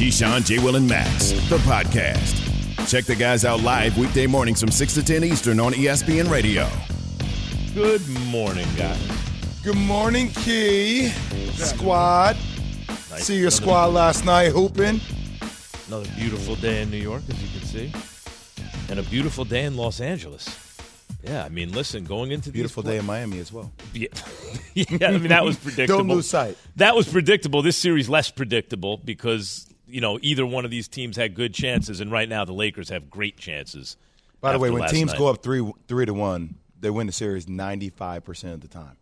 Keyshawn, J. Will, and Max, the podcast. Check the guys out live weekday mornings from 6 to 10 Eastern on ESPN Radio. Good morning, guys. Good morning, Key. Squad. Nice. See your Another- squad last night hooping. Another beautiful day in New York, as you can see, and a beautiful day in Los Angeles. Yeah, I mean, listen, going into the Beautiful these day in Miami as well. Yeah, yeah I mean that was predictable. Don't lose sight. That was predictable. This series less predictable because you know either one of these teams had good chances, and right now the Lakers have great chances. By the way, when teams night. go up three three to one, they win the series ninety five percent of the time.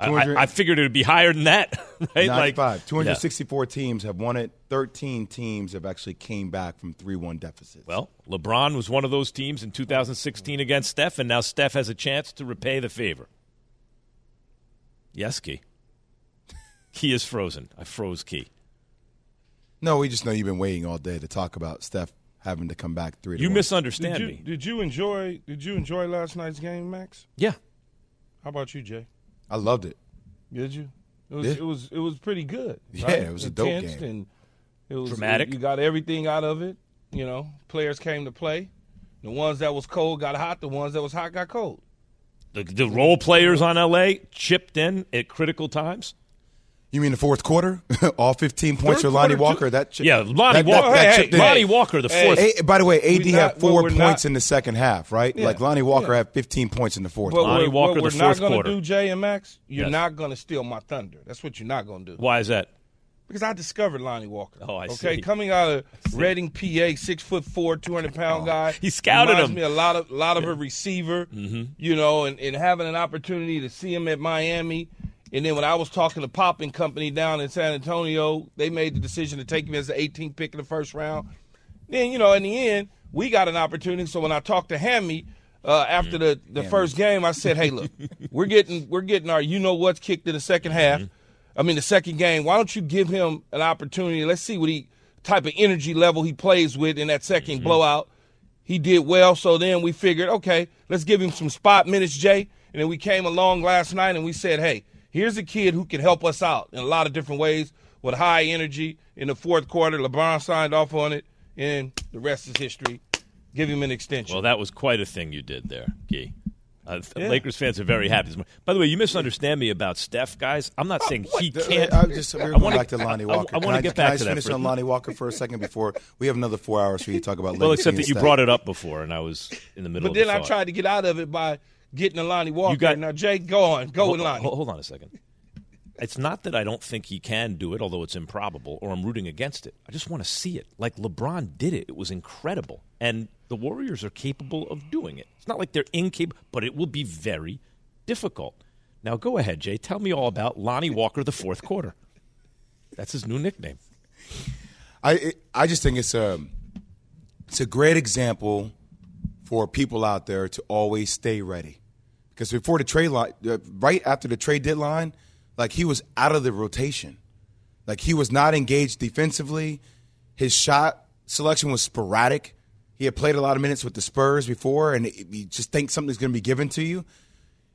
I, I, figured it would be higher than that. Right? Ninety Like, five. Two hundred yeah. teams have won it. Thirteen teams have actually came back from three one deficits. Well, LeBron was one of those teams in 2016 against Steph, and now Steph has a chance to repay the favor. Yes, Key. Key is frozen. I froze Key. No, we just know you've been waiting all day to talk about Steph having to come back three. To You one. misunderstand Did you, me. did you enjoy? Did you enjoy last night's game, Max? Yeah. How about you, Jay? I loved it. Did you? It was Yeah. it was it was pretty good. Yeah, it was a dope Intense game. and it was Dramatic. You got everything out of it. You know, players came to play. The ones that was cold got hot. The ones that was hot got cold. The, the role players on LA chipped in at critical times. You mean the fourth quarter? all fifteen points Third for Lonnie quarter, Walker. That chi- Yeah, Lonnie that- that- Walker. that hey, chipped hey, Lonnie Walker, the fourth. A- by the way, AD We had four points not- in the second half, right? Yeah, Like Lonnie Walker yeah. had 15 points in the fourth. But Lonnie what, Walker, what we're the not fourth gonna quarter. do, Jay and Max, you're Yes. not gonna steal my thunder. That's what you're not gonna do. Why is that? Because I discovered Lonnie Walker. Oh, I okay, see. coming out of Reading, PA, six foot four, two hundred pound oh, guy. He scouted Reminds him. me a lot of a lot of a receiver. Mm-hmm. You know, and, and having an opportunity to see him at Miami, and then when I was talking to Popping Company down in San Antonio, they made the decision to take him as the 18th pick in the first round. Then you know, in the end, we got an opportunity. So when I talked to Hammy. Uh, after the, the mm-hmm. first game, I said, "Hey, look, we're getting we're getting our you know what's kicked in the second mm-hmm. half. I mean, the second game. Why don't you give him an opportunity? Let's see what he type of energy level he plays with in that 2nd mm-hmm. blowout. He did well, so then we figured, okay, let's give him some spot minutes, Jay. And then we came along last night and we said, hey, here's a kid who can help us out in a lot of different ways with high energy. In the fourth quarter, LeBron signed off on it, and the rest is history. Give him an extension. Well, that was quite a thing you did there, Key. Uh, Yeah. Lakers fans are very happy. By the way, you misunderstand me about Steph, guys. I'm not saying he can't. I just, we're I going wanna- back to Lonnie I- Walker. I, Can want to get can back I to that. finish on Lonnie Walker for a second before we have another four hours for you to talk about well, legacy except that you stuff. brought it up before, and I was in the middle. but of then the I tried to get out of it by getting a Lonnie Walker. got- now, Jay, go on. Go Hold, with Lonnie. hold- hold on a second. It's not that I don't think he can do it, although it's improbable, or I'm rooting against it. I just want to see it. Like LeBron did it. It was incredible. And the Warriors are capable of doing it. It's not like they're incapable, but it will be very difficult. Now go ahead, Jay. Tell me all about Lonnie Walker, the fourth quarter. That's his new nickname. I it- I just think it's a it's a great example for people out there to always stay ready. Because before the trade line, uh, right after the trade deadline, like he was out of the rotation, like he was not engaged defensively. His shot selection was sporadic. He had played a lot of minutes with the Spurs before, and you just think something's going to be given to you.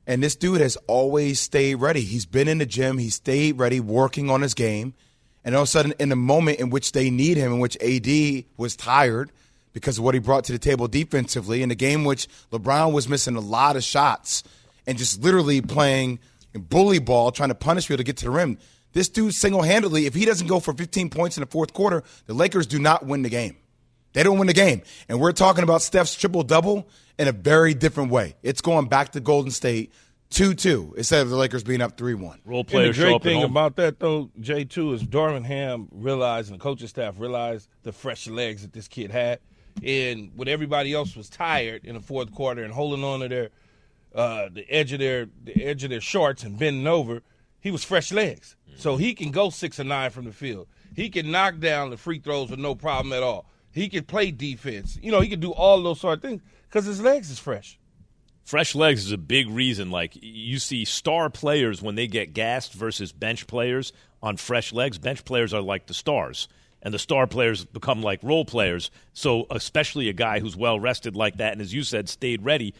And this dude has always stayed ready. He's been in the gym. He stayed ready, working on his game. And all of a sudden, in the moment in which they need him, in which AD was tired because of what he brought to the table defensively, in the game which LeBron was missing a lot of shots and just literally playing bully ball, trying to punish people to get to the rim. This dude single handedly, if he doesn't go for 15 points in the fourth quarter, the Lakers do not win the game. They don't win the game. And we're talking about Steph's triple double in a very different way. It's going back to Golden State 2 2 instead of the Lakers being up 3 1. Role And the players show great up thing about that, though, Jay, too, is Darvin Ham realized and the coaching staff realized the fresh legs that this kid had. And when everybody else was tired in the fourth quarter and holding on to their uh, the edge of their the edge of their shorts and bending over, he was fresh legs. So he can go six or nine from the field. He can knock down the free throws with no problem at all. He can play defense. You know, he can do all those sort of things because his legs is fresh. Fresh legs is a big reason. Like you see star players when they get gassed versus bench players on fresh legs. Bench players are like the stars, and the star players become like role players. So, especially a guy who's well rested like that, and as you said, stayed ready.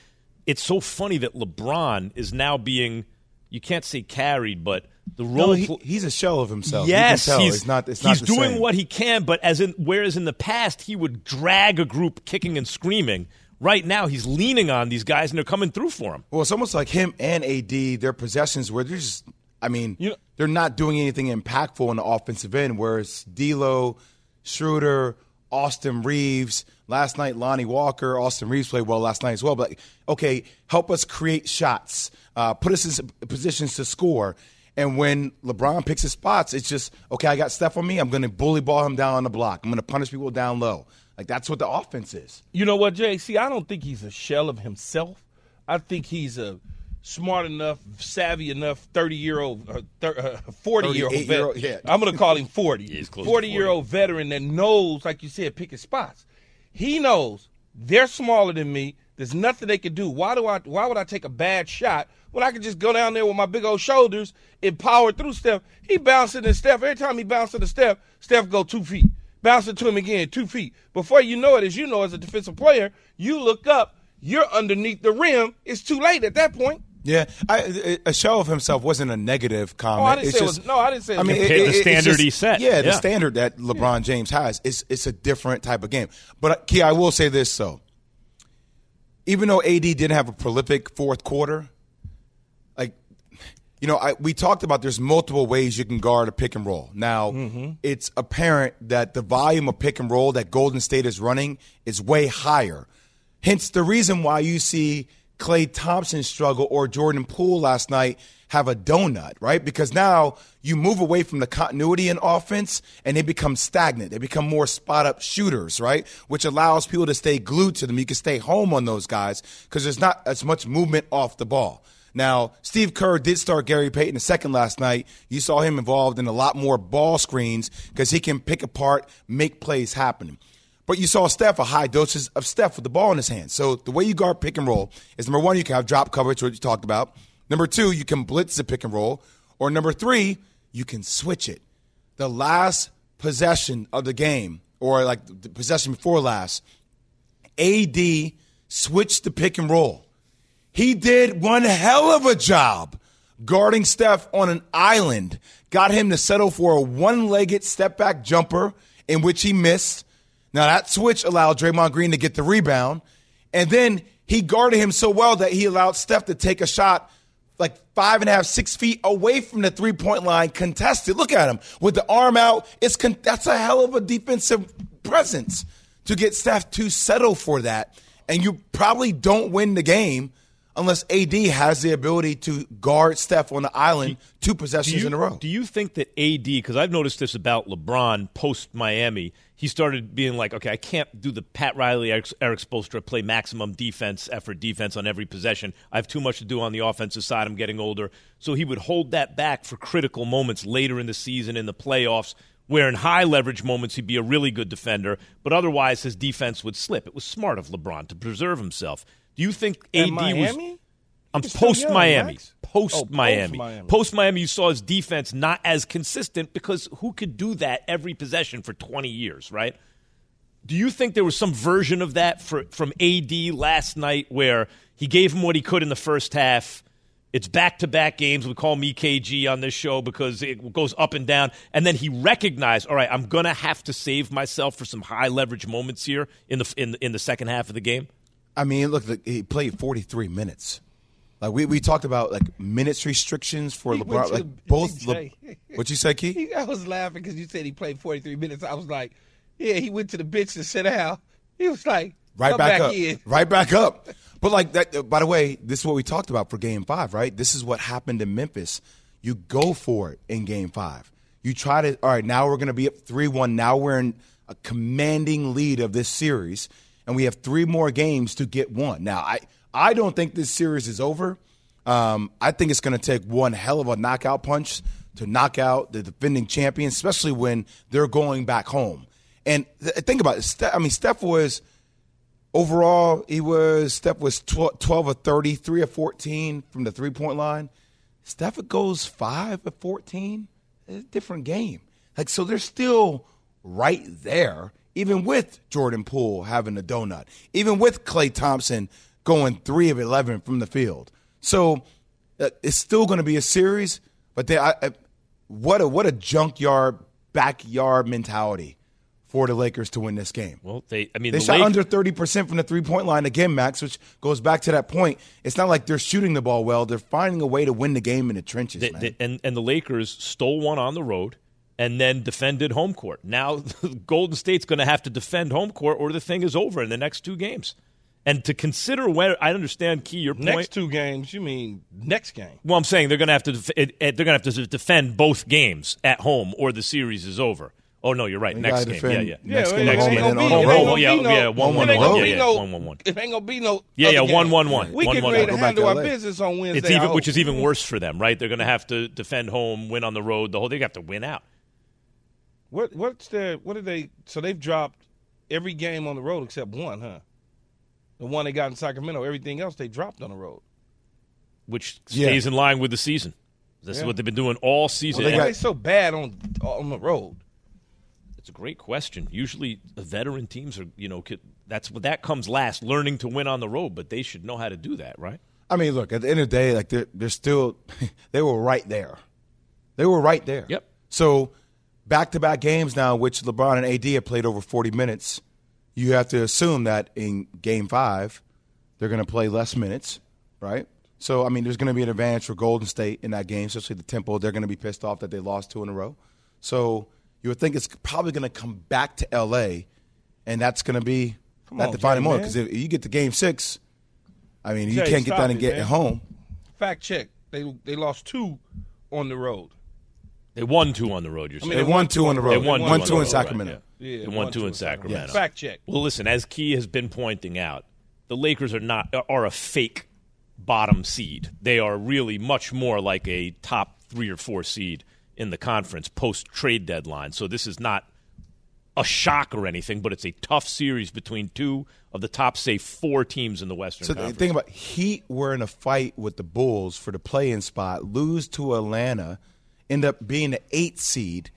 It's so funny that LeBron is now being, you can't say carried, but the role. No, he, he's a shell of himself. Yes, he's he's not. It's he's not doing same. what he can, but as in whereas in the past he would drag a group kicking and screaming. Right now he's leaning on these guys and they're coming through for him. Well, it's almost like him and AD. Their possessions where they're just. I mean, You know- they're not doing anything impactful on the offensive end. Whereas D'Lo, Schroeder, Austin Reaves, last night Lonnie Walker, Austin Reaves played well last night as well. But okay, help us create shots, uh, put us in positions to score. And when LeBron picks his spots, it's just okay. I got Steph on me. I'm going to bully ball him down on the block. I'm going to punish people down low. Like that's what the offense is. You know what, Jay? See, I don't think he's a shell of himself. I think he's a smart enough, savvy enough, thirty year old, uh, thir- uh, forty year old veteran. yeah. I'm going to call him forty. he's close to forty year old veteran that knows, like you said, pick his spots. He knows they're smaller than me. There's nothing they can do. Why do I? Why would I take a bad shot when I could just go down there with my big old shoulders and power through Steph? He bouncing to Steph. Every time he bounces to Steph, Steph go two feet. Bouncing to him again, two feet. Before you know it, as you know, as a defensive player, you look up, you're underneath the rim. It's too late at that point. Yeah, I, a show of himself wasn't a negative comment. Oh, I didn't It's say it was- no, I didn't say it I mean, Compared it- the it- it's standard just- he set. Yeah, the standard that LeBron James has is it's a different type of game. But uh, Key, I will say this though. Even though AD didn't have a prolific fourth quarter, like you know, I, we talked about there's multiple ways you can guard a pick and roll. Now, it's apparent that the volume of pick and roll that Golden State is running is way higher. Hence the reason why you see Klay Thompson struggle or Jordan Poole last night have a donut, right? Because now you move away from the continuity in offense and they become stagnant. They become more spot up shooters, right? Which allows people to stay glued to them. You can stay home on those guys because there's not as much movement off the ball. Now, Steve Kerr did start Gary Payton the second last night. You saw him involved in a lot more ball screens because he can pick apart, make plays happen. But you saw Steph a high doses of Steph with the ball in his hand. So the way you guard pick and roll is number one, you can have drop coverage, what you talked about. Number two, you can blitz the pick and roll. Or number three, you can switch it. The last possession of the game, or like the possession before last, AD switched the pick and roll. He did one hell of a job guarding Steph on an island, got him to settle for a one legged step back jumper in which he missed. Now, that switch allowed Draymond Green to get the rebound. And then he guarded him so well that he allowed Steph to take a shot like five and a half, six feet away from the three point line, contested. Look at him with the arm out. It's con- that's a hell of a defensive presence to get Steph to settle for that. And you probably don't win the game unless AD has the ability to guard Steph on the island two possessions you, in a row. Do you think that AD, because I've noticed this about LeBron post Miami, he started being like, okay, I can't do the Pat Riley, Erik, Erik Spoelstra play maximum defense, effort defense on every possession. I have too much to do on the offensive side. I'm getting older. So he would hold that back for critical moments later in the season, in the playoffs, where in high leverage moments he'd be a really good defender, but otherwise his defense would slip. It was smart of LeBron to preserve himself. Do you think AD Miami? was. I'm post Miami. Post Oh, Miami. post-Miami. You saw his defense not as consistent because who could do that every possession for 20 years, right? Do you think there was some version of that for, from AD last night where he gave him what he could in the first half? It's back to back games. We call me KG on this show because it goes up and down. And then he recognized, all right, I'm going to have to save myself for some high leverage moments here in the, in, the- in the second half of the game. I mean, look, he played 43 minutes. Like we, we talked about like minutes restrictions for He LeBron. Like the- both. Le- what you say, Key? I was laughing because you said he played 43 minutes. I was like, yeah, he went to the bench to sit down. He was like, right come back, up, in. right back up. But like that. uh, By the way, this is what we talked about for Game Five, right? This is what happened in Memphis. You go for it in Game Five. You try to. All right, now we're going to be up three-one. Now we're in a commanding lead of this series, and we have three more games to get one. Now, I I don't think this series is over. Um, I think it's going to take one hell of a knockout punch to knock out the defending champion, especially when they're going back home. And th- think about it. Steph, I mean, Steph was overall, he was Steph was 12, 12 of 30, 3 of 14 from the three point line. Steph goes 5 of 14. It's a different game. Like, so they're still right there, even with Jordan Poole having a donut, even with Klay Thompson going 3 of 11 from the field. So uh, it's still going to be a series, but they, I, I, what a what a junkyard backyard mentality for the Lakers to win this game. Well, they I mean they the shot Lake- under thirty percent from the three point line again, Max, which goes back to that point. It's not like they're shooting the ball well; they're finding a way to win the game in the trenches, they- man. they- and and the Lakers stole one on the road and then defended home court. Now Golden State's going to have to defend home court, or the thing is over in the next two games. And to consider where I understand, Key, your point. Next two games, you mean next game? Well, I'm saying they're going to have to def- it, it, they're going to have to defend both games at home, or the series is over. Oh no, you're right. They Next game, yeah, yeah. next Yeah, game it at oh, oh, oh, ain't home and gonna then be- on it the ain't road. gonna be Yeah, no- yeah, one, it one, ain't one. gonna Yeah, be yeah, no- one, one, one. It ain't gonna be no. Yeah, other yeah, game. one, one, one. We One, getting one, ready one. to Go back handle to our LA. business on Wednesday. It's I even, hope. which is even worse for them, right? They're going to have to defend home, win on the road. The whole they have to win out. What what's their what did they so they've dropped every game on the road except one, huh? The one they got in Sacramento, everything else they dropped on the road. which Yeah. stays in line with the season. This is what they've been doing all season. Well, they Why And they so bad on on the road? it's a great question. Usually, the veteran teams are, you know, that's what that comes last, learning to win on the road. But they should know how to do that, right? I mean, look at the end of the day, like they're they're still they were right there. They were right there. Yep. So back to back games now, which LeBron and AD have played over forty minutes. You have to assume that in Game Five, they're going to play less minutes, right? So I mean, there's going to be an advantage for Golden State in that game, especially the tempo. They're going to be pissed off that they lost two in a row. So you would think it's probably going to come back to LA, and that's going to be that on, defining moment. Because if you get to Game Six, I mean, you Jay, can't get that and get it home. Fact check. They they lost two on the road. They won two on the road. You're I saying mean, They won two on the road. They won, one two two on in the road, Sacramento. right, Yeah, they won two in Sacramento. Fact check. Well, listen, as Key has been pointing out, the Lakers are not are a fake bottom seed. They are really much more like a top three or four seed in the conference post trade deadline. So this is not a shock or anything, but it's a tough series between two of the top, say, four teams in the Western So the Conference. thing about Heat were in a fight with the Bulls for the play-in spot, lose to Atlanta, end up being the eighth seed,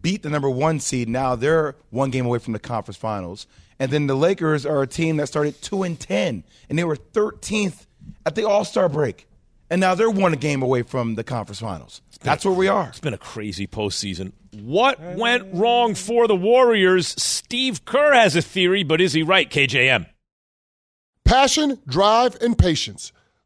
beat the number one seed. Now they're one game away from the conference finals, and then the Lakers are a team that started two and ten, and they were thirteenth at the All Star break, and now they're one game away from the conference finals. That's where we are. It's been a crazy postseason. What went wrong for the Warriors? Steve Kerr has a theory, but is he right, KJM? Passion, drive, and patience.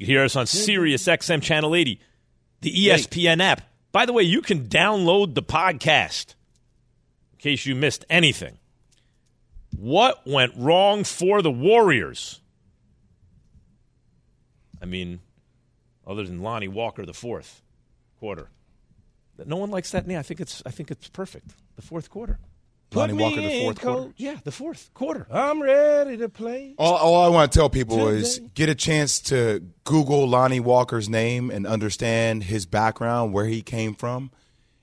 You can hear us on Sirius mm-hmm. XM Channel 80, the ESPN app. By the way, you can download the podcast in case you missed anything. What went wrong for the Warriors? I mean, other than Lonnie Walker, the fourth quarter. No one likes that. Yeah, I think it's. I think it's perfect. The fourth quarter. Put Lonnie Walker, the in, fourth quarter. Yeah, the fourth quarter. I'm ready to play. All, all I want to tell people is get a chance to Google Lonnie Walker's name and understand his background, where he came from,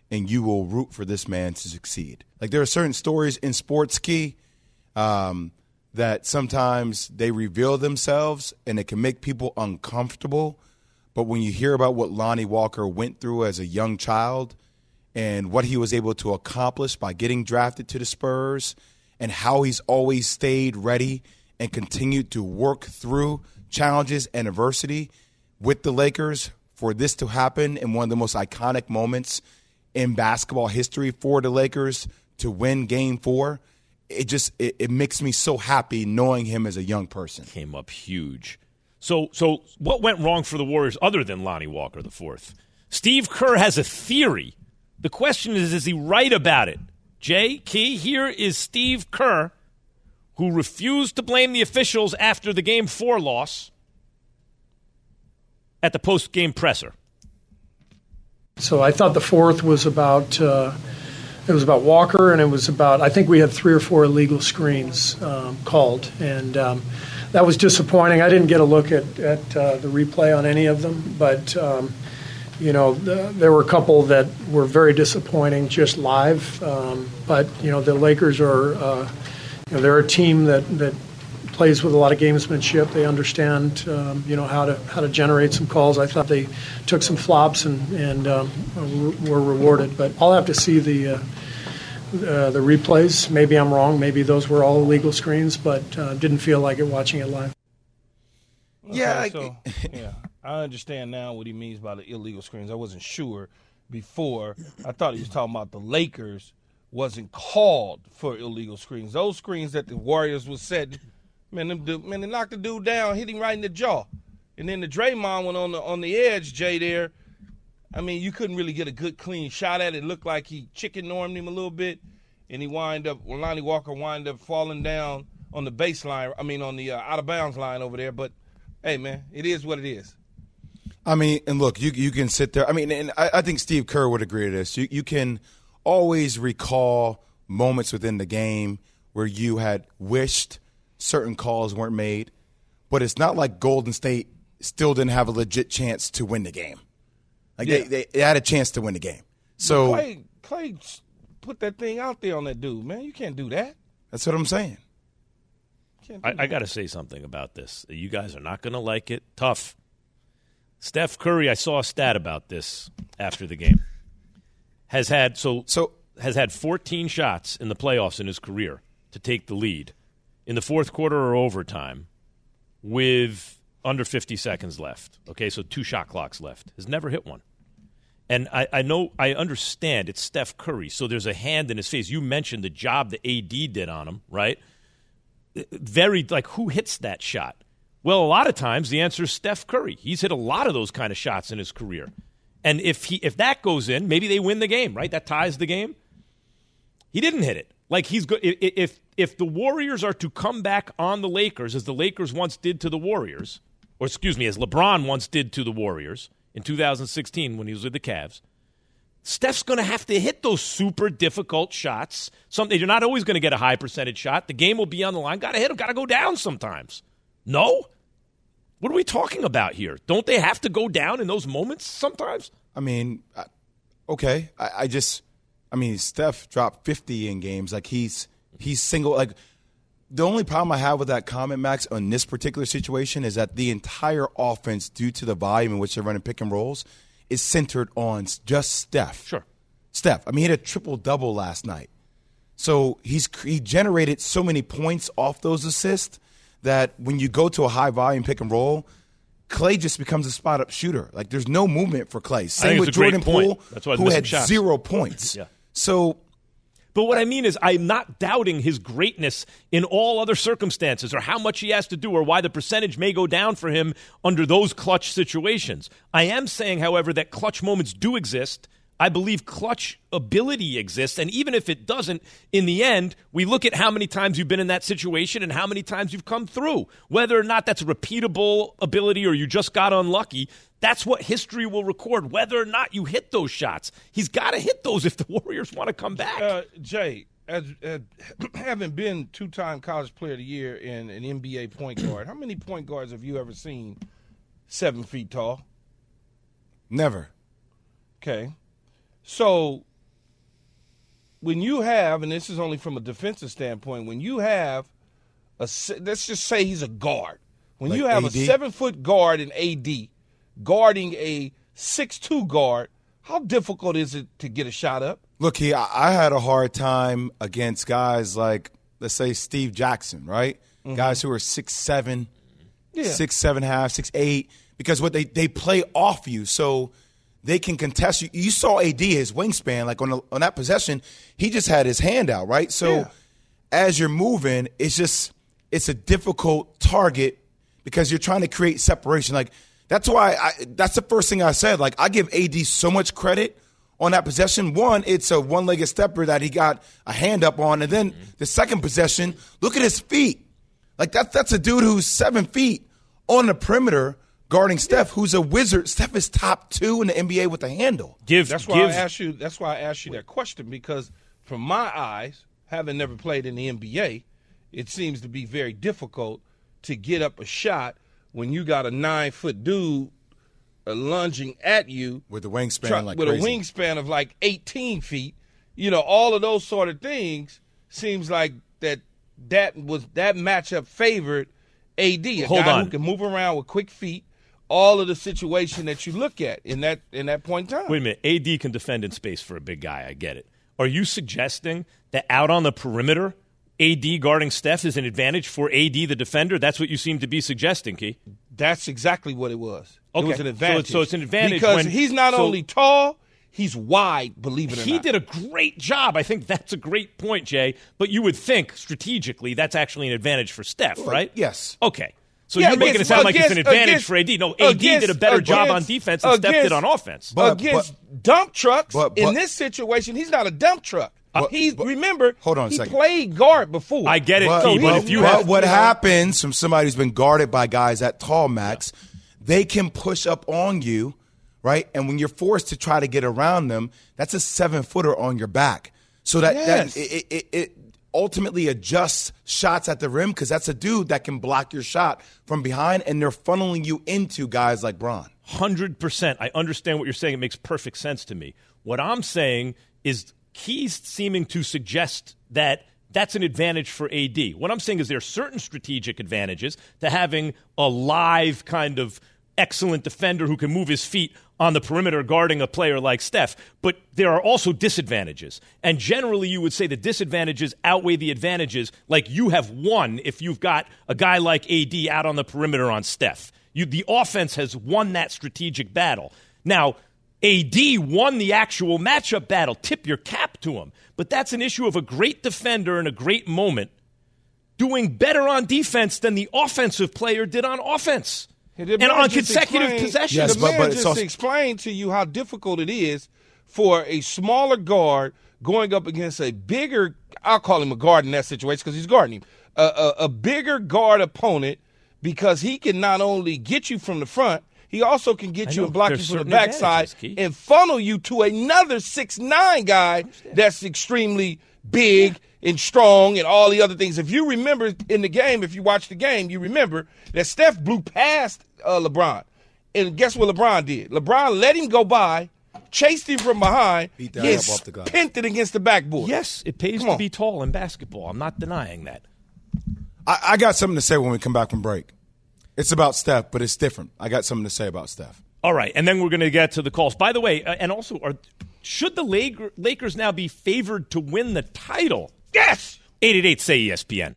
and you will root for this man to succeed. Like there are certain stories in sports key um, that sometimes they reveal themselves and it can make people uncomfortable. But when you hear about what Lonnie Walker went through as a young child and what he was able to accomplish by getting drafted to the Spurs and how he's always stayed ready and continued to work through challenges and adversity with the Lakers for this to happen in one of the most iconic moments in basketball history for the Lakers to win game 4 it just it, it makes me so happy knowing him as a young person Came up huge. So, so what went wrong for the Warriors other than Lonnie Walker the fourth? Steve Kerr has a theory. The question is, is he right about it? Jay Key, here is Steve Kerr, who refused to blame the officials after the game four loss at the post game presser. So I thought the fourth was about uh, it was about Walker, and it was about I think we had three or four illegal screens um, called, and um, that was disappointing. I didn't get a look at at uh, the replay on any of them, but um, you know the, there were a couple that were very disappointing just live. Um, but you know the Lakers are uh, you know they're a team that that plays with a lot of gamesmanship. They understand, um, you know, how to how to generate some calls. I thought they took some flops and and um, were rewarded. But I'll have to see the uh, uh, the replays. Maybe I'm wrong. Maybe those were all illegal screens, but uh, didn't feel like it watching it live. Yeah I- so yeah, I understand now what he means by the illegal screens. I wasn't sure before. I thought he was talking about the Lakers wasn't called for illegal screens. Those screens that the Warriors was setting, man, them, dude- man, they knocked the dude down, hit him right in the jaw, and then the Draymond went on the on the edge, Jay. There, I mean, you couldn't really get a good clean shot at it. It looked like he chicken normed him a little bit, and he wind up. Well, Lonnie Walker wind up falling down on the baseline. I mean, on the uh, out of bounds line over there. But hey, man, it is what it is. I mean, and look, you you can sit there. I mean, and I, I think Steve Kerr would agree to this. You you can always recall moments within the game where you had wished certain calls weren't made, but it's not like Golden State still didn't have a legit chance to win the game. Like Yeah. they, they, they had a chance to win the game. So Klay, Klay put that thing out there on that dude, man. You can't do that. that's what I'm saying. You can't I, I got to say something about this. You guys are not going to like it. Tough. Steph Curry, I saw a stat about this after the game. Has had so So has had 14 shots in the playoffs in his career to take the lead in the fourth quarter or overtime with under 50 seconds left. Okay, so two shot clocks left. Has never hit one. And I, I know, I understand it's Steph Curry, so there's a hand in his face. You mentioned the job the AD did on him, right? Very, like, who hits that shot? Well, a lot of times the answer is Steph Curry. He's hit a lot of those kind of shots in his career. And if he if that goes in, maybe they win the game, right? That ties the game. He didn't hit it. Like he's good. If if the Warriors are to come back on the Lakers as the Lakers once did to the Warriors, or excuse me, as LeBron once did to the Warriors in 2016 when he was with the Cavs, Steph's going to have to hit those super difficult shots. Something you're not always going to get a high percentage shot. The game will be on the line. Got to hit him. Got to go down sometimes. No. What are we talking about here? Don't they have to go down in those moments sometimes? I mean, okay. I, I just, I mean, Steph dropped 50 in games. Like he's he's single. Like the only problem I have with that comment, Max, on this particular situation is that the entire offense, due to the volume in which they're running pick and rolls, is centered on just Steph. Sure. Steph. I mean, he had a triple double last night. So he's he generated so many points off those assists that when you go to a high volume pick and roll, Klay just becomes a spot up shooter. Like there's no movement for Klay. Same with it's a great Jordan. Poole, That's why he's who had shots. zero points. Yeah. So But what I mean is, I'm not doubting his greatness in all other circumstances or how much he has to do or why the percentage may go down for him under those clutch situations. I am saying, however, that clutch moments do exist. I believe clutch ability exists. And even if it doesn't, in the end, we look at how many times you've been in that situation and how many times you've come through. Whether or not that's repeatable ability or you just got unlucky, that's what history will record, whether or not you hit those shots. He's got to hit those if the Warriors want to come back. Uh, Jay, as, as having been two-time college player of the year and an NBA point guard, how many point guards have you ever seen seven feet tall? Never. Okay, so when you have, and this is only from a defensive standpoint, when you have a let's just say he's a guard. When Like you have AD? a seven-foot guard in AD guarding a six-two guard, how difficult is it to get a shot up? Look, he, I had a hard time against guys like, let's say, Steve Jackson, right? Mm-hmm. Guys who are six seven, Yeah. six seven half, six eight, because what they they play off you, so they can contest you. You saw AD his wingspan, like on the, on that possession, he just had his hand out, right? So Yeah. as you're moving, it's just it's a difficult target because you're trying to create separation. Like that's why I, that's the first thing I said. Like I give AD so much credit on that possession. One, it's a one-legged stepper that he got a hand up on, and then mm-hmm. the second possession, look at his feet. Like that's that's a dude who's seven feet on the perimeter guarding Steph, who's a wizard. Steph is top two in the NBA with a handle. Give That's why give I asked you. That's why I asked you that question because, from my eyes, having never played in the NBA, it seems to be very difficult to get up a shot when you got a nine foot dude uh, lunging at you With the wingspan try- like with crazy. a wingspan of like 18 feet. You know, all of those sort of things seems like that that was that matchup favored AD, a Hold guy on. who can move around with quick feet. All of the situation that you look at in that in that point in time. Wait a minute. AD can defend in space for a big guy. I get it. Are you suggesting that out on the perimeter, AD guarding Steph is an advantage for AD, the defender? That's what you seem to be suggesting, Key. That's exactly what it was. Okay. It was So an it's- advantage. so it's an advantage because when- he's not so- only tall, he's wide. Believe it or He not. He did a great job. I think that's a great point, Jay. But you would think strategically that's actually an advantage for Steph, right? yes. Okay. So Yeah, you're making it against- sound like it's an advantage against- for AD. No, AD did a against- better job on defense than Steph did on offense. But- against dump trucks. but- in this situation, he's not a dump truck. But- he but- remember. hold on a he second. played guard before. I get it, But, Key, but but- if you but have what you know- happens from somebody who's been guarded by guys at tall max, they can push up on you, right? And when you're forced to try to get around them, that's a seven footer on your back. So that, Yes. that it, it, it ultimately adjusts shots at the rim because that's a dude that can block your shot from behind, and they're funneling you into guys like Bron. Hundred percent. I understand what you're saying. It makes perfect sense to me. What I'm saying is Keys seeming to suggest that that's an advantage for AD. What I'm saying is there are certain strategic advantages to having a live kind of excellent defender who can move his feet on the perimeter guarding a player like Steph. But there are also disadvantages. And generally, you would say the disadvantages outweigh the advantages, like you have won if you've got a guy like AD out on the perimeter on Steph. You, the offense has won that strategic battle. Now, AD won the actual matchup battle. Tip your cap to him. But that's an issue of a great defender in a great moment doing better on defense than the offensive player did on offense. The and on consecutive explained- possessions. Yes, the but- but just also- explained to you how difficult it is for a smaller guard going up against a bigger. I'll call him a guard in that situation because he's guarding him. A, a, a bigger guard opponent because he can not only get you from the front, he also can get I you and block you from the backside and funnel you to another six nine guy that's extremely big and strong and all the other things. If you remember in the game, if you watch the game, you remember that Steph blew past uh, LeBron. And guess what LeBron did? LeBron let him go by, chased him from behind, Beat that gets up off the glass. pinted against the backboard. Yes, it pays Come to on. be tall in basketball. I'm not denying that. I, I got something to say when we come back from break. It's about Steph, but it's different. I got something to say about Steph. All right, and then we're going to get to the calls. By the way, uh, and also, are, should the Lakers now be favored to win the title? Yes. 888 say ESPN.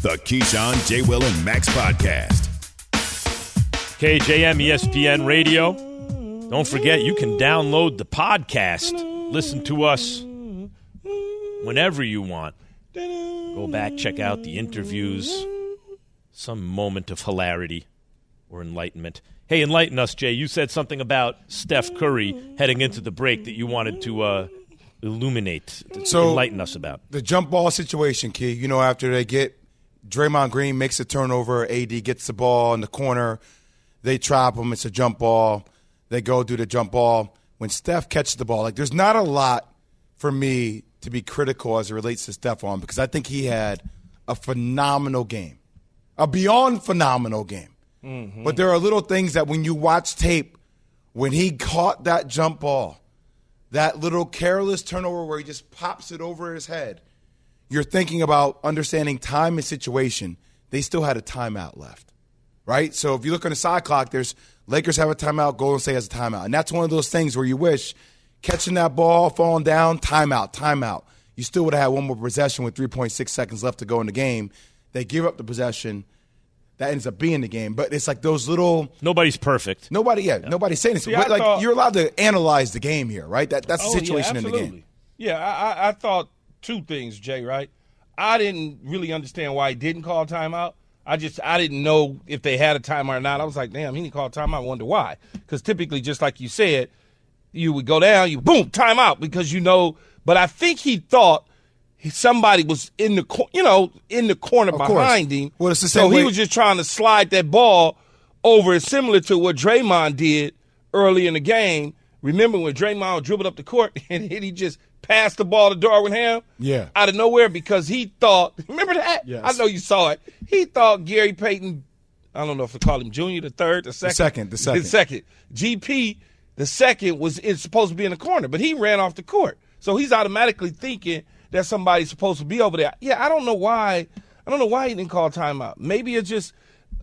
The Keyshawn, J. Will, and Max podcast. KJM ESPN Radio. Don't forget, you can download the podcast. Listen to us whenever you want. Go back, check out the interviews, some moment of hilarity or enlightenment. Hey, enlighten us, Jay. You said something about Steph Curry heading into the break that you wanted to uh, illuminate, So- enlighten us about. The jump ball situation, Key. You know, after they get Draymond Green makes a turnover, AD gets the ball in the corner, they trap him. It's a jump ball. They go do the jump ball. When Steph catches the ball, like there's not a lot for me to be critical as it relates to Steph on because I think he had a phenomenal game, a beyond phenomenal game. Mm-hmm. But there are little things that when you watch tape, when he caught that jump ball, that little careless turnover where he just pops it over his head, you're thinking about understanding time and situation. They still had a timeout left, right? So if you look on the side clock, there's Lakers have a timeout, Golden State has a timeout, and that's one of those things where you wish catching that ball, falling down, timeout, timeout. You still would have had one more possession with 3.6 seconds left to go in the game. They give up the possession. That ends up being the game, but it's like those little Nobody's perfect. nobody, yeah, nobody's saying this. See, but I like thought- you're allowed to analyze the game here, right? That that's the Oh, yeah, situation in the game. Yeah, I, I, I thought two things, Jay. Right? I didn't really understand why he didn't call timeout. I just I didn't know if they had a timeout or not. I was like, damn, he didn't call timeout. I wonder why? Because typically, just like you said, you would go down, you boom, timeout because you know. But I think he thought somebody was in the cor- you know in the corner course. behind him. Well, it's the same so same he was just trying to slide that ball over, similar to what Draymond did early in the game. Remember when Draymond dribbled up the court and he just passed the ball to Darvin Ham? Yeah. Out of nowhere because he thought, remember that? Yes. I know you saw it. He thought Gary Payton, I don't know if we call him junior, the third, the second. second, the second. The second. GP, the second, was is supposed to be in the corner, but he ran off the court. So he's automatically thinking that somebody's supposed to be over there. Yeah, I don't know why. I don't know why he didn't call timeout. Maybe it's just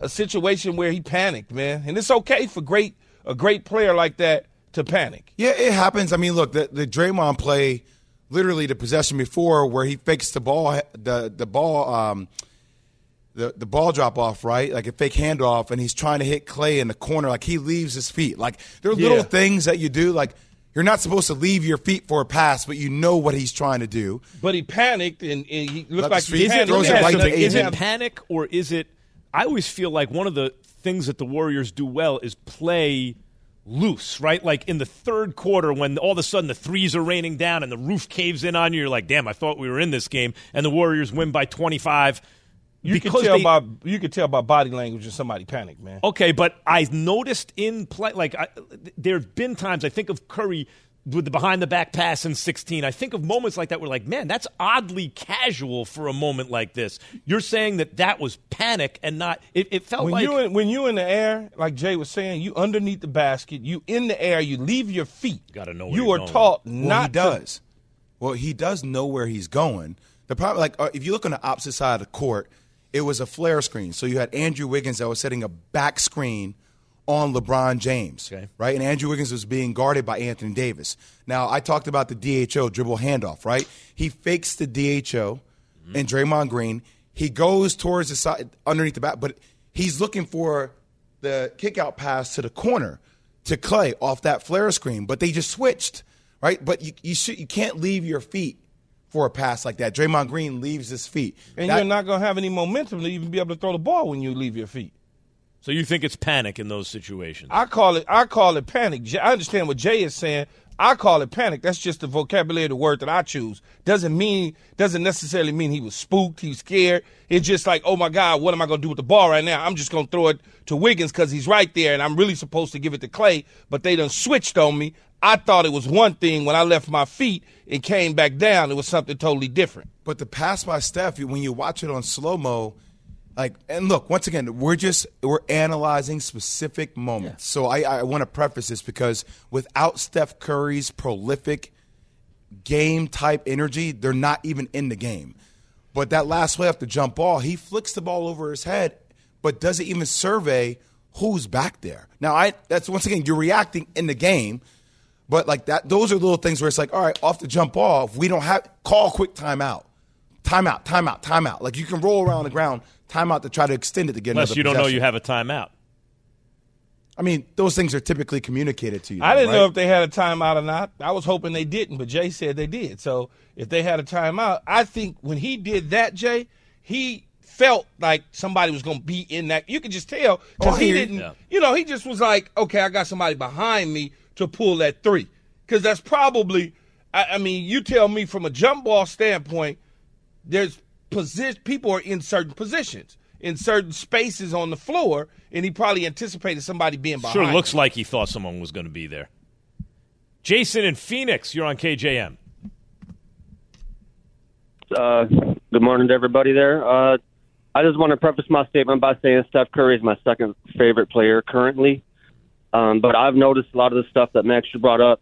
a situation where he panicked, man. And it's okay for great a great player like that to panic. Yeah, it happens. I mean, look, the, the Draymond play, literally the possession before where he fakes the ball, the the ball, um, the the ball drop off, right? Like a fake handoff, and he's trying to hit Klay in the corner. Like he leaves his feet. Like there are little Yeah. things that you do. Like you're not supposed to leave your feet for a pass, but you know what he's trying to do. But he panicked and, and he looked Left like he panicked. throws it Yeah, right so to is is it panic or is it? I always feel like one of the things that the Warriors do well is play loose, right? Like in the third quarter when all of a sudden the threes are raining down and the roof caves in on you, you're like, damn, I thought we were in this game, and the Warriors win by 25. You can tell they- by you can tell by body language when somebody panicked, man. Okay, but I noticed in play, like I, there have been times I think of Curry with the behind the back pass in 16. I think of moments like that where like, man, that's oddly casual for a moment like this. You're saying that that was panic and not. It, it felt When like you in, when you in the air, like Jay was saying, you underneath the basket, you in the air, you leave your feet. Gotta know where You you're are going. taught Well, not he to- does. Well, he does know where he's going. The problem, like, uh, if you look on the opposite side of the court, it was a flare screen. So you had Andrew Wiggins that was setting a back screen on LeBron James, Okay. right? And Andrew Wiggins was being guarded by Anthony Davis. Now, I talked about the DHO dribble handoff, right? He fakes the DHO and Draymond Green. He goes towards the side underneath the back, but he's looking for the kick out pass to the corner to Klay off that flare screen. But they just switched, right? But you you, should, you can't leave your feet for a pass like that. Draymond Green leaves his feet. and That- you're not gonna have any momentum to even be able to throw the ball when you leave your feet. So you think it's panic in those situations. I call it I call it panic. I understand what Jay is saying. I call it panic. That's just the vocabulary, the word that I choose. Doesn't mean, doesn't necessarily mean he was spooked, he was scared. It's just like, oh my God, what am I going to do with the ball right now? I'm just going to throw it to Wiggins because he's right there and I'm really supposed to give it to Klay, but they done switched on me. I thought it was one thing when I left my feet and came back down, it was something totally different. But the pass by Steph, when you watch it on slow mo, like and look once again we're just we're analyzing specific moments. Yeah. so i, I want to preface this because without steph curry's prolific game type energy they're not even in the game. But that last way off the jump ball he flicks the ball over his head but doesn't even survey who's back there. Now i that's once again you're reacting in the game but like that those are little things where it's like all right off the jump ball if we don't have call quick timeout. Timeout timeout timeout. Like you can roll around the ground timeout to try to extend it to get Unless another you don't possession. know you have a timeout. I mean, those things are typically communicated to you. I didn't right? know if they had a timeout or not. I was hoping they didn't, but Jay said they did. So if they had a timeout, I think when he did that, Jay, he felt like somebody was going to be in that. You could just tell because Oh, he he- didn't. Yeah. You know, he just was like, okay, I got somebody behind me to pull that three. Because that's probably. I, I mean, you tell me from a jump ball standpoint, there's position. People are in certain positions. In certain spaces on the floor, and he probably anticipated somebody being behind. Sure him. looks like he thought someone was going to be there. Jason in Phoenix, you're on KJM. Uh, good morning to everybody there. Uh, I just want to preface my statement by saying Steph Curry is my second favorite player currently. Um, but I've noticed a lot of the stuff that Max you brought up.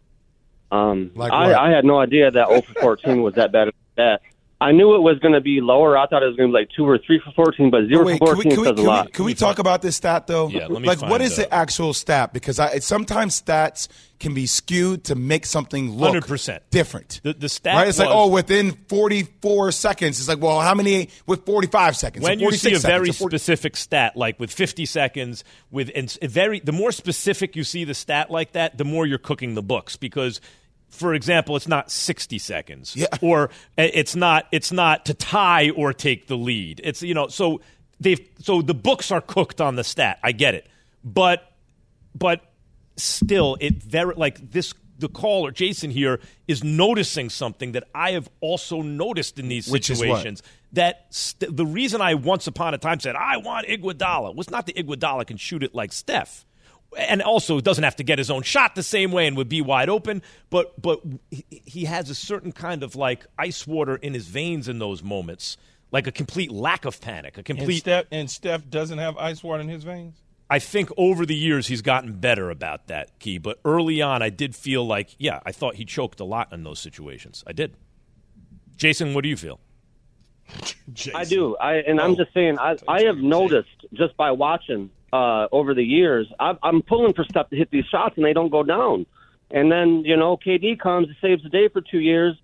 Um, Like I. I had no idea that 0 for 14 was that bad. At that I knew it was going to be lower. I thought it was going to be like two or three for 14, but zero Wait, for can we, 14 can we, says can a lot. can we talk about this stat though? Yeah, let me like what find, is the actual stat? Because I, sometimes stats can be skewed to make something look 100%. different. The- the stat right? It's like oh, within 44 seconds. It's like well, how many with 45 seconds? when or you see a very or 40 specific stat like with 50 seconds with and very the more specific you see the stat like that the more you're cooking the books because for example it's not 60 seconds. Yeah. or uh, it's not it's not to tie or take the lead. It's you know so they've so the books are cooked on the stat. I get it. But but still it very like this the caller jason here is noticing something that i have also noticed in these Which situations. That st- the reason i once upon a time said i want iguodala was not that iguodala can shoot it like steph and also doesn't have to get his own shot the same way and would be wide open but but he- he has a certain kind of like ice water in his veins in those moments like a complete lack of panic a And complete Steph, and Steph doesn't have ice water in his veins. I think over the years he's gotten better about that key, but early on I did feel like, yeah, I thought he choked a lot in those situations. I did. Jason, what do you feel? I do. I and I'm just saying. I I have noticed just by watching uh, over the years. I, I'm pulling for Steph to hit these shots, and they don't go down. And then you know, KD comes, and saves the day for two years,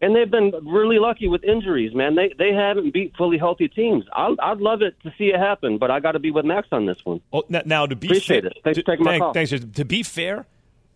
and they've been really lucky with injuries. Man, they they haven't beat fully healthy teams. I'd, I'd love it to see it happen, but I got to be with Max on this one. Oh, n- now to be Appreciate fair, it. Thanks to, for taking my call. thanks, To be fair,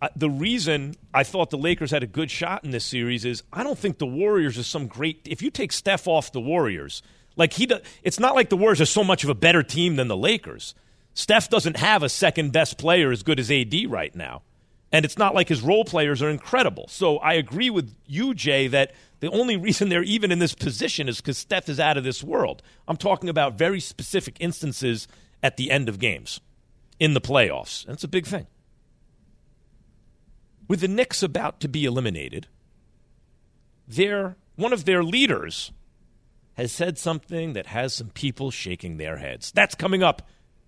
uh, the reason I thought the Lakers had a good shot in this series is I don't think the Warriors are some great. If you take Steph off the Warriors, like he, do, it's not like the Warriors are so much of a better team than the Lakers. Steph doesn't have a second best player as good as AD right now. And it's not like his role players are incredible. So I agree with you, Jay, that the only reason they're even in this position is because Steph is out of this world. I'm talking about very specific instances at the end of games in the playoffs. That's a big thing. With the Knicks about to be eliminated, their one of their leaders has said something that has some people shaking their heads. That's coming up.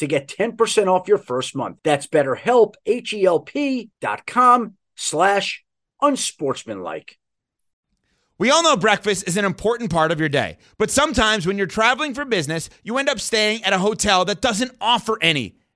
to get 10% off your first month. That's betterhelp, H-E-L-P dot com slash unsportsmanlike. We all know breakfast is an important part of your day, but sometimes when you're traveling for business, you end up staying at a hotel that doesn't offer any.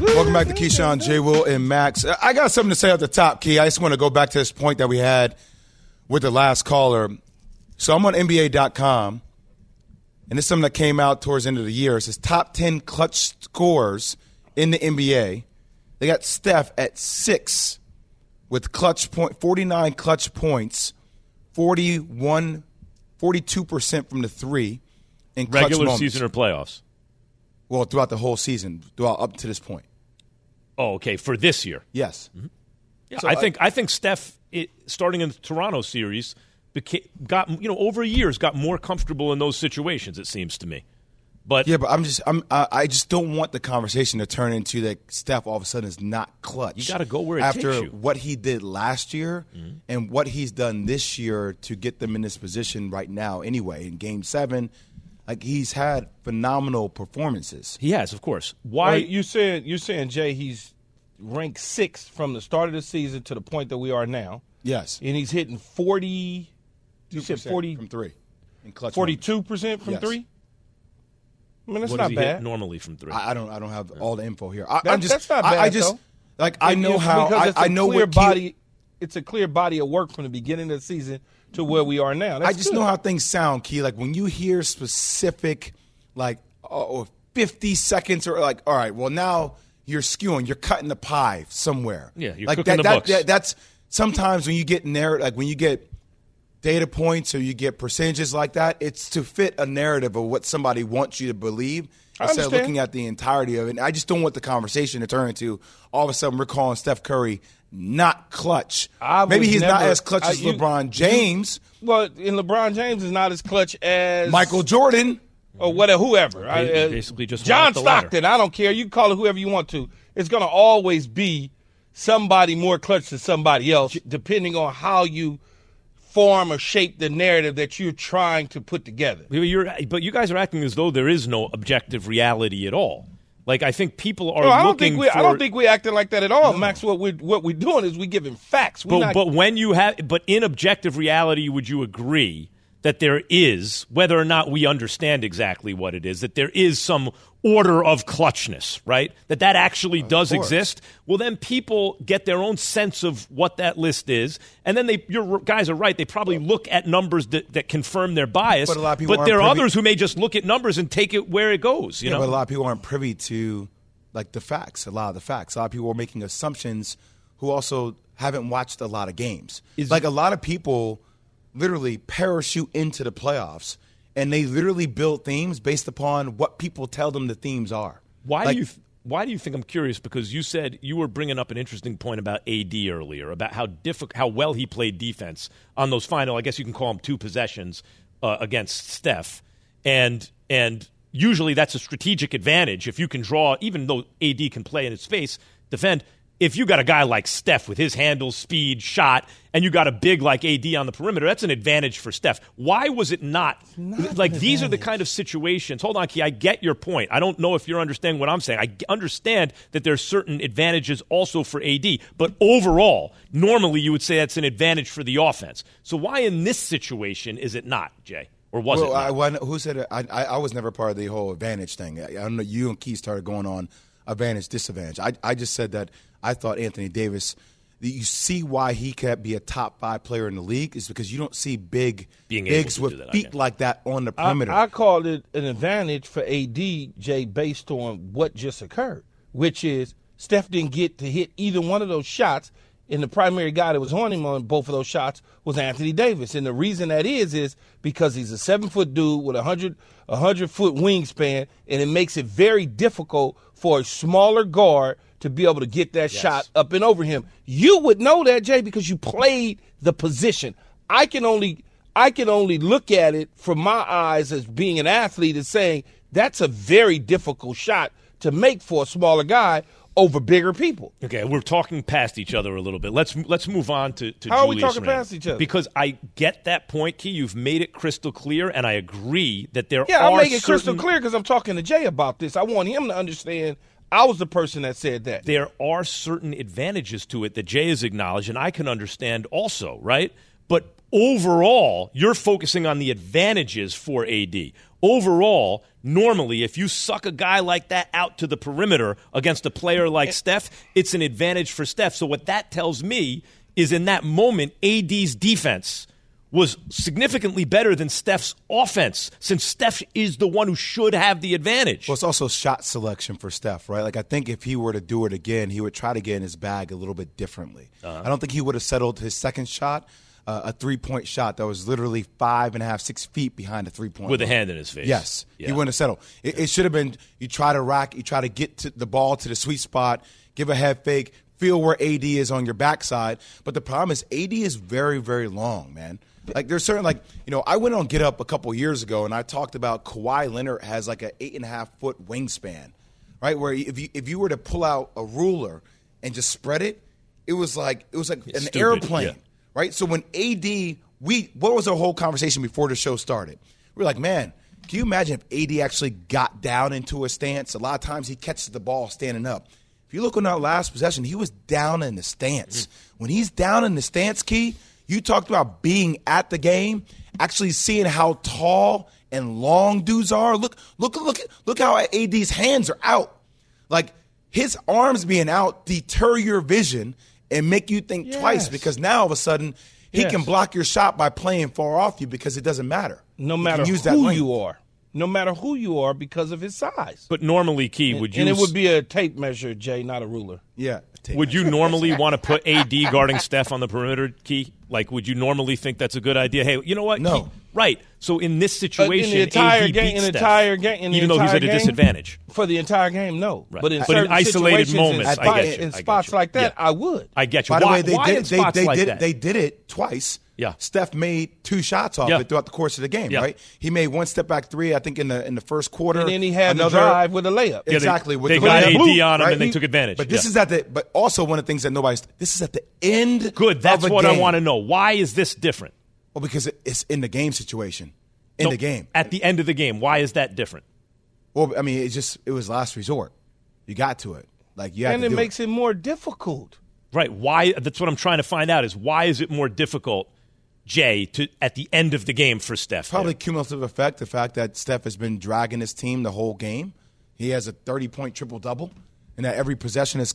Welcome back to Keyshawn, J. Will, and Max. Uh, I got something to say at the top, Key. I just want to go back to this point that we had with the last caller. So I'm on NBA.com, and this is something that came out towards the end of the year. It says top 10 clutch scores in the NBA. They got Steph at six with clutch point, 49 clutch points, 41, 42% from the three in clutch Regular moments. season or playoffs? Well, throughout the whole season, throughout up to this point. Oh, okay. For this year, Yes. Mm-hmm. yeah, So I I- think I think Steph, it, starting in the Toronto series, got you know over years got more comfortable in those situations. It seems to me, but Yeah, but I'm just I'm I I just don't want the conversation to turn into that Steph all of a sudden is not clutch. You gotta go where it after takes you. what he did last year mm-hmm. and what he's done this year to get them in this position right now. Anyway, in Game Seven, like he's had phenomenal performances. he has, of course. Why Why? you saying you saying Jay? He's ranked sixth from the start of the season to the point that we are now, Yes, and he's hitting forty. You said 40, from three in clutch. 42 percent from Yes. three. I mean, that's what not does he bad. hit normally from three? I, I don't I don't have all the info here. I, That- I'm just that's not bad. I- I, just though. like I know It's how because I, it's a I know clear what key- body. It's a clear body of work from the beginning of the season to where we are now. That's I just good. know how things sound, Key. Like when you hear specific, like oh, oh, 50 seconds, or like, all right, well now you're skewing, you're cutting the pie somewhere. Yeah, you're like cooking that, the that, books. that- that's sometimes when you get narrative, like when you get data points or you get percentages like that, it's to fit a narrative of what somebody wants you to believe. I Instead of looking at the entirety of it, and I just don't want the conversation to turn into all of a sudden we're calling Steph Curry not clutch. I Maybe was he's not as clutch I- as you- LeBron James. Well, and LeBron James is not as clutch as Michael Jordan. or whatever, whoever. I- uh, basically just John went up the ladder. Stockton. I don't care. You can call it whoever you want to. It's going to always be somebody more clutch than somebody else, depending on how you form or shape the narrative that you're trying to put together. You're, but you guys are acting as though there is no objective reality at all. Like I think people are No, I don't looking think we. for. I don't think we acting like that at all, Max. What we what we're doing is we giving facts. We But, not, but when you have, but in objective reality, would you agree that there is, whether or not we understand exactly what it is, that there is some order of clutchness, right? That that actually does course. exist. Well, then people get their own sense of what that list is, and then they, your guys are right. They probably look at numbers that, that confirm their bias. But a lot of people but there are privy- others who may just look at numbers and take it where it goes. You yeah, know, but a lot of people aren't privy to like the facts. A lot of the facts. A lot of people are making assumptions who also haven't watched a lot of games. Is- like a lot of people literally parachute into the playoffs and they literally build themes based upon what people tell them the themes are. Why Like, do you th- why do you think I'm curious? Because you said you were bringing up an interesting point about AD earlier about how difficult, how well he played defense on those final. I guess you can call them two possessions uh, against Steph, and and usually that's a strategic advantage if you can draw. Even though AD can play in his face, defend. If you got a guy like Steph with his handle, speed, shot, and you got a big like AD on the perimeter, that's an advantage for Steph. Why was it not? like these are the kind of situations. Hold on, Key. I get your point. I don't know if you're understanding what I'm saying. I understand that there's certain advantages also for AD, but overall, normally you would say that's an advantage for the offense. So why in this situation is it not, Jay? Or was well, it? Not? I, who said it? I, I, I was never part of the whole advantage thing. I, I don't know. You and Key started going on advantage, disadvantage. I, I just said that I thought Anthony Davis. You see why he can't be a top five player in the league is because you don't see big Being able bigs to with that, feet like that on the I, perimeter. I called it an advantage for ADJ based on what just occurred, which is Steph didn't get to hit either one of those shots and the primary guy that was on him on both of those shots was Anthony Davis. And the reason that is is because he's a seven foot dude with a hundred a hundred foot wingspan, and it makes it very difficult for a smaller guard to be able to get that yes. shot up and over him. You would know that, Jay, because you played the position. I can only I can only look at it from my eyes as being an athlete and saying that's a very difficult shot to make for a smaller guy over bigger people. Okay, we're talking past each other a little bit. Let's let's move on to, to how Julius are we talking Randle. past each other? Because I get that point, Key. You've made it crystal clear, and I agree that there yeah, are. Yeah, I make it certain... crystal clear because I'm talking to Jay about this. I want him to understand. I was the person that said that. There are certain advantages to it that Jay has acknowledged, and I can understand also, right? But overall, you're focusing on the advantages for AD. Overall, normally, if you suck a guy like that out to the perimeter against a player like Steph, it's an advantage for Steph. So, what that tells me is in that moment, AD's defense was significantly better than Steph's offense, since Steph is the one who should have the advantage. Well, it's also shot selection for Steph, right? Like, I think if he were to do it again, he would try to get in his bag a little bit differently. Uh-huh. I don't think he would have settled his second shot uh, a three point shot that was literally five and a half, six feet behind the three point with line. a hand in his face. Yes, yeah. he wouldn't have settled. It, it should have been you try to rack, you try to get to the ball to the sweet spot, give a head fake, feel where AD is on your backside. But the problem is AD is very, very long, man. Like there's certain like you know I went on Get Up a couple years ago and I talked about Kawhi Leonard has like an eight and a half foot wingspan, right? Where if you if you were to pull out a ruler and just spread it, it was like it was like it's an stupid. airplane. Yeah right? So when AD, we what was our whole conversation before the show started? We are like, man, can you imagine if AD actually got down into a stance? A lot of times he catches the ball standing up. If you look on that last possession, he was down in the stance. Mm-hmm. When he's down in the stance, key, you talked about being at the game, actually seeing how tall and long dudes are. Look, look, look, look how AD's hands are out. Like his arms being out deter your vision and make you think yes. twice because now all of a sudden he yes. can block your shot by playing far off you because it doesn't matter. No matter who you are. No matter who you are because of his size. But normally, Key, would you. And it would be a tape measure, Jay, not a ruler. Yeah. Would you normally want to put AD guarding Steph on the perimeter, Key? Like, would you normally think that's a good idea? Hey, you know what? No. Key, right. So in this situation, uh, in the entire AD game, in the entire game, even though he's at a game, disadvantage for the entire game, no. Right. But in, but in isolated moments, in, I get you. in spots like that, yeah. I would. I get you. By the why, way, they did. They, they like did. They did it twice. Yeah. Steph made two shots off yeah. it throughout the course of the game, yeah. right? He made one step back three, I think, in the in the first quarter. And then he had another drive with a layup. Yeah, exactly. They, with they the got. AD Blue, on him right? and they took advantage. But this yeah. is at the. But also one of the things that nobody's. This is at the end. Good. That's what game. I want to know. Why is this different? Well, because it's in the game situation. In no, the game. At the end of the game. Why is that different? Well, I mean, it just it was last resort. You got to it. Like you and it makes it. it more difficult. Right. Why? That's what I'm trying to find out. Is why is it more difficult Jay to at the end of the game for Steph? Probably there? cumulative effect. The fact that Steph has been dragging his team the whole game. He has a 30 point triple double, and that every possession is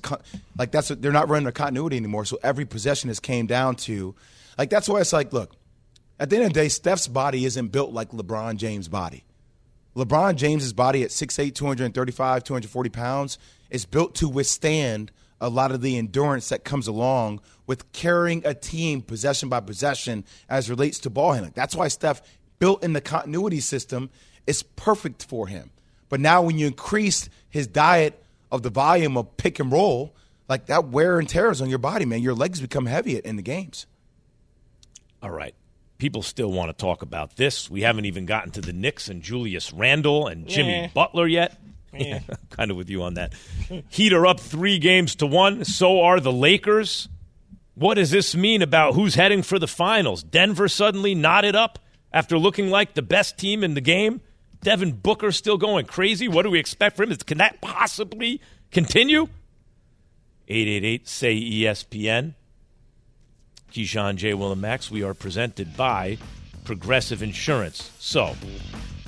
like that's they're not running a continuity anymore. So every possession has came down to like that's why it's like look. At the end of the day, Steph's body isn't built like LeBron James' body. LeBron James's body at 6'8", 235, 240 pounds is built to withstand a lot of the endurance that comes along with carrying a team possession by possession as relates to ball handling. That's why Steph built in the continuity system is perfect for him. But now when you increase his diet of the volume of pick and roll, like that wear and tear is on your body, man. Your legs become heavy in the games. All right. People still want to talk about this. We haven't even gotten to the Knicks and Julius Randle and Jimmy Yeah. Butler yet. Yeah. kind of with you on that. Heat are up three games to one. So are the Lakers. What does this mean about who's heading for the finals? Denver suddenly knotted up after looking like the best team in the game. Devin Booker still going crazy. What do we expect from him? Can that possibly continue? 888 say ESPN. Keyshawn J. Max. We are presented by Progressive Insurance. So,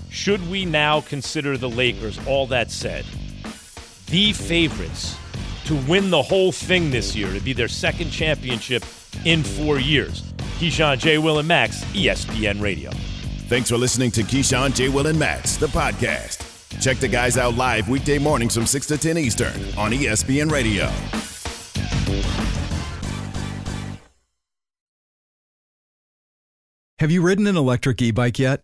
should we now consider the Lakers, all that said, the favorites to win the whole thing this year, to be their second championship in four years? Keyshawn J. Will and Max, ESPN Radio. Thanks for listening to Keyshawn J. Will and Max, the podcast. Check the guys out live weekday mornings from 6 to 10 Eastern on ESPN Radio. Have you ridden an electric e bike yet?